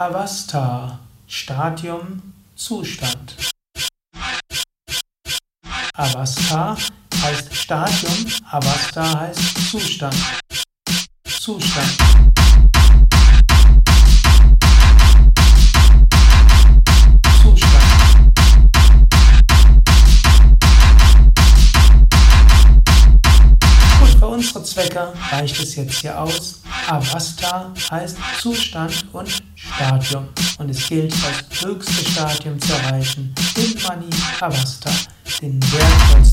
Avastha Stadium Zustand Avastha heißt Stadium, Avastha heißt Zustand. Zustand. Zwecke reicht es jetzt hier aus. Avastha heißt Zustand und Stadium. Und es gilt, das höchste Stadium zu erreichen. In Mani Avastha, den wertvollsten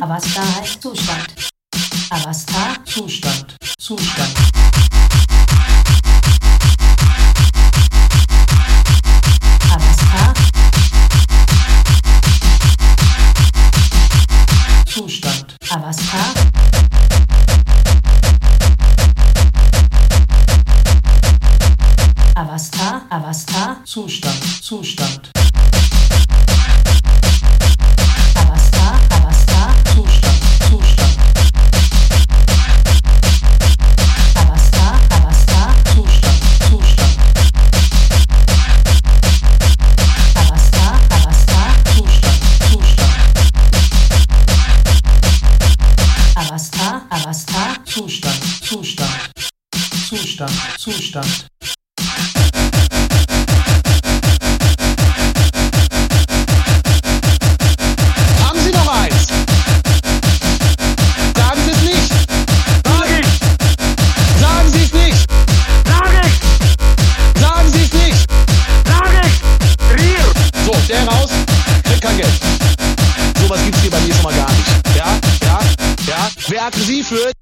Avastha heißt Zustand. Avastha Zustand. Zustand. Wer aggressiv wird,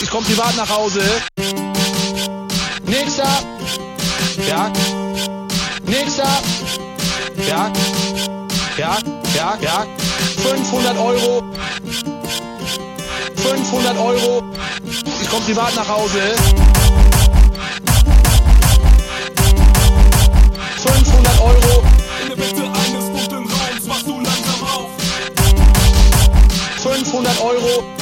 ich komme privat nach Hause. Nächster. Ja. Nächster. Ja. Ja, ja, ja. 500 Euro. 500 Euro. Ich komme privat nach Hause. 500 Euro. In der Mitte eines guten Raums machst du langsam auf. 500 Euro.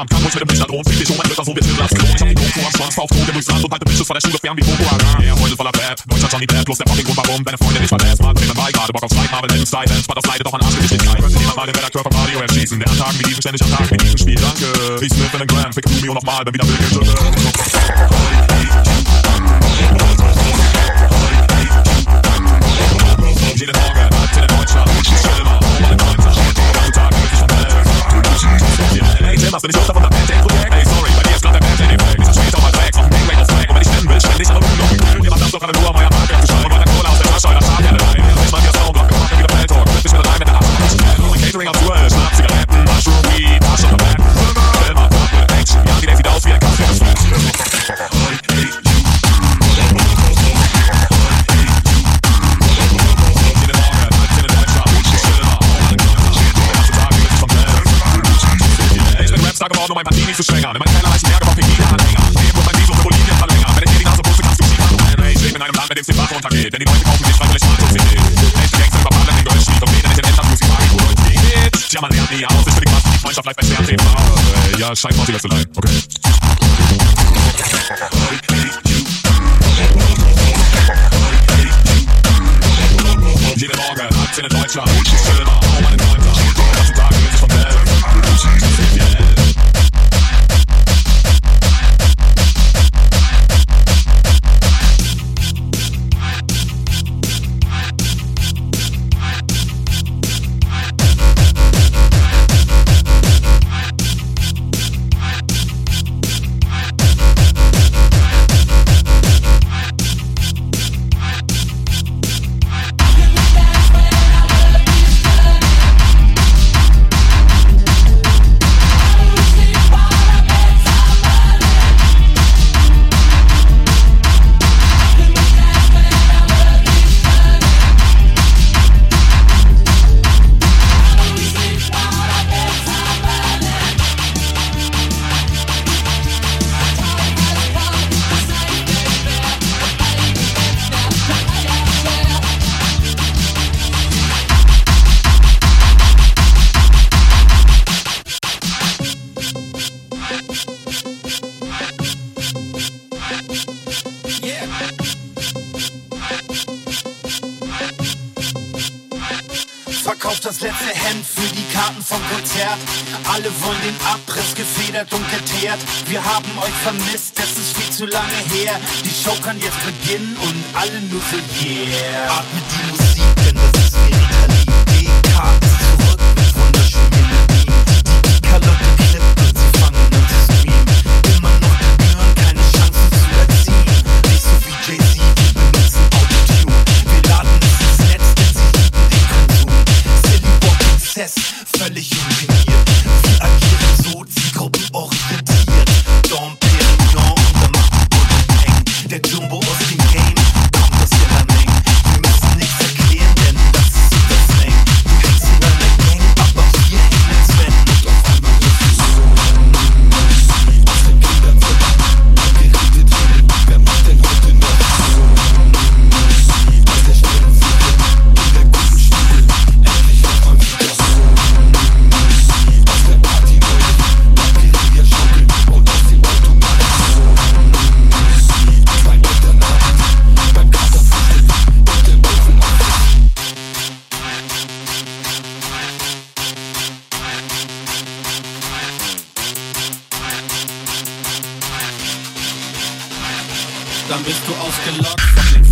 Schlampe vom Jugendamt kam uns mit dem Lichterdron Fick dich um, ein Ritter, so wird's mir Platz Ich hab den Doku am Schwanz, auf Droge durchs Land. Und halte Bitches vor der Schule fern wie Boko Haram Er heute voller Bad, deutscher Johnny Depp Plus der fucking Grund, warum deine Freundin dich verlässt Mal drinnen bei, gerade Bock auf Streit, Marvel, Helden, Style, But das leidet doch an Arschgewichtigkeit Könnte jemand mal den Redakteur vom Radio erschießen. Der an Tagen wie diesen ständig an Tagen wie diesen Spiel. Danke, ich Smith in den Gram Fick Lumio nochmal, bin wieder wild Schaff live ein Fernsehen. Ja, scheiß Party letzte Line. Okay. verkauft das letzte Hemd für die Karten vom Konzert. Alle wollen den Abriss gefedert und geteert. Wir haben euch vermisst, das ist viel zu lange her. Die Show kann jetzt beginnen und alle nur für yeah. Atmet die Musik. dann bist du ausgelockt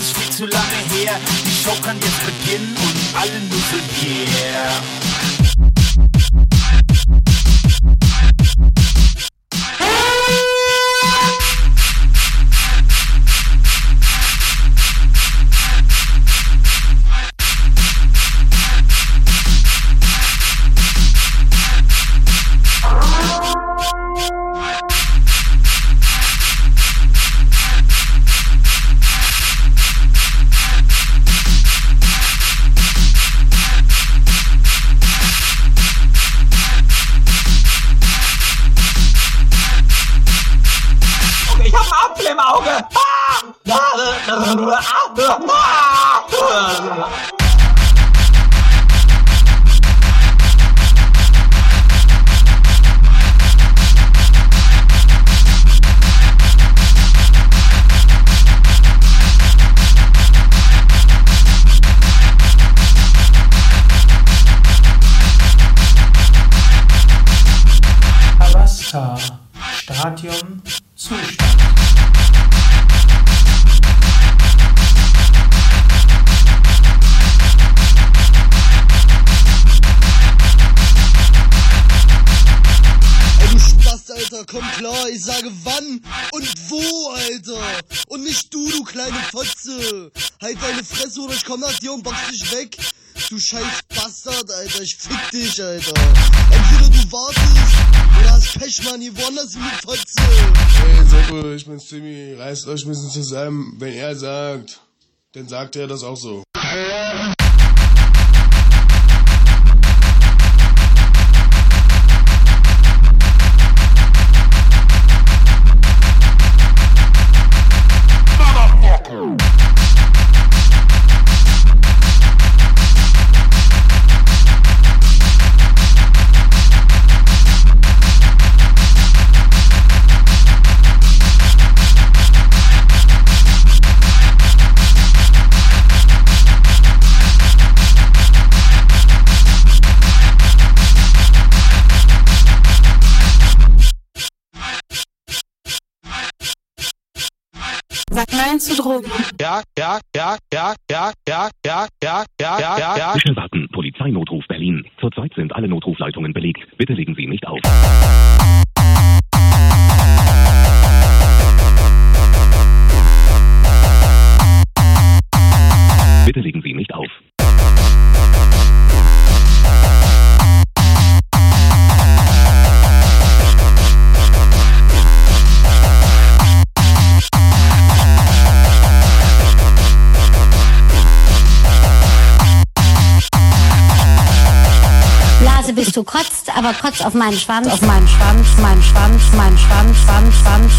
ist viel zu lange her. Die Show kann jetzt beginnen und alle nur für yeah. 对啊。Komm klar, ich sage wann und wo, Alter. Und nicht du, du kleine Fotze. Halt deine Fresse oder ich komm nach dir und box dich weg. Du scheiß Bastard, Alter, ich fick dich, Alter. Entweder du wartest oder hast Pech, Mann, hier woanders mit Fotze. Hey, Soppo, ich bin's Timmy. Reißt euch ein bisschen zusammen. Wenn er sagt, dann sagt er das auch so. Zu Drogen. Ja, ja, ja, ja, ja, ja, ja, ja, ja, ja, ja, ja. Bitte warten. Polizeinotruf Berlin. Zurzeit sind alle Notrufleitungen belegt. Bitte legen Sie nicht auf. Du kotzt, aber kotz auf meinen Schwanz, auf meinen Schwanz, meinen Schwanz, meinen Schwanz, Schwanz, Schwanz.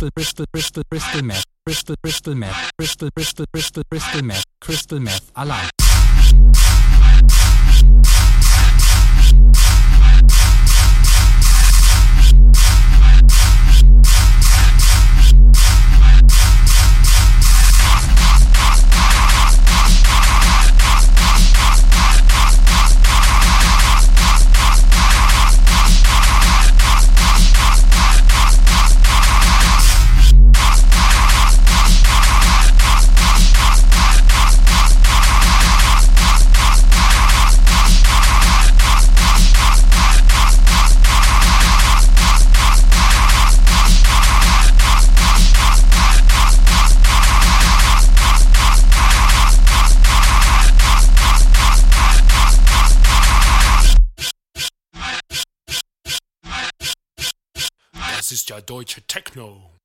Bristol, Bristol, Bristol, Bristol Meth, Bristol, Bristol Meth, Bristol, Bristol, Bristol, Bristol Meth, Crystal Meth, Alarm. Deutsche Techno.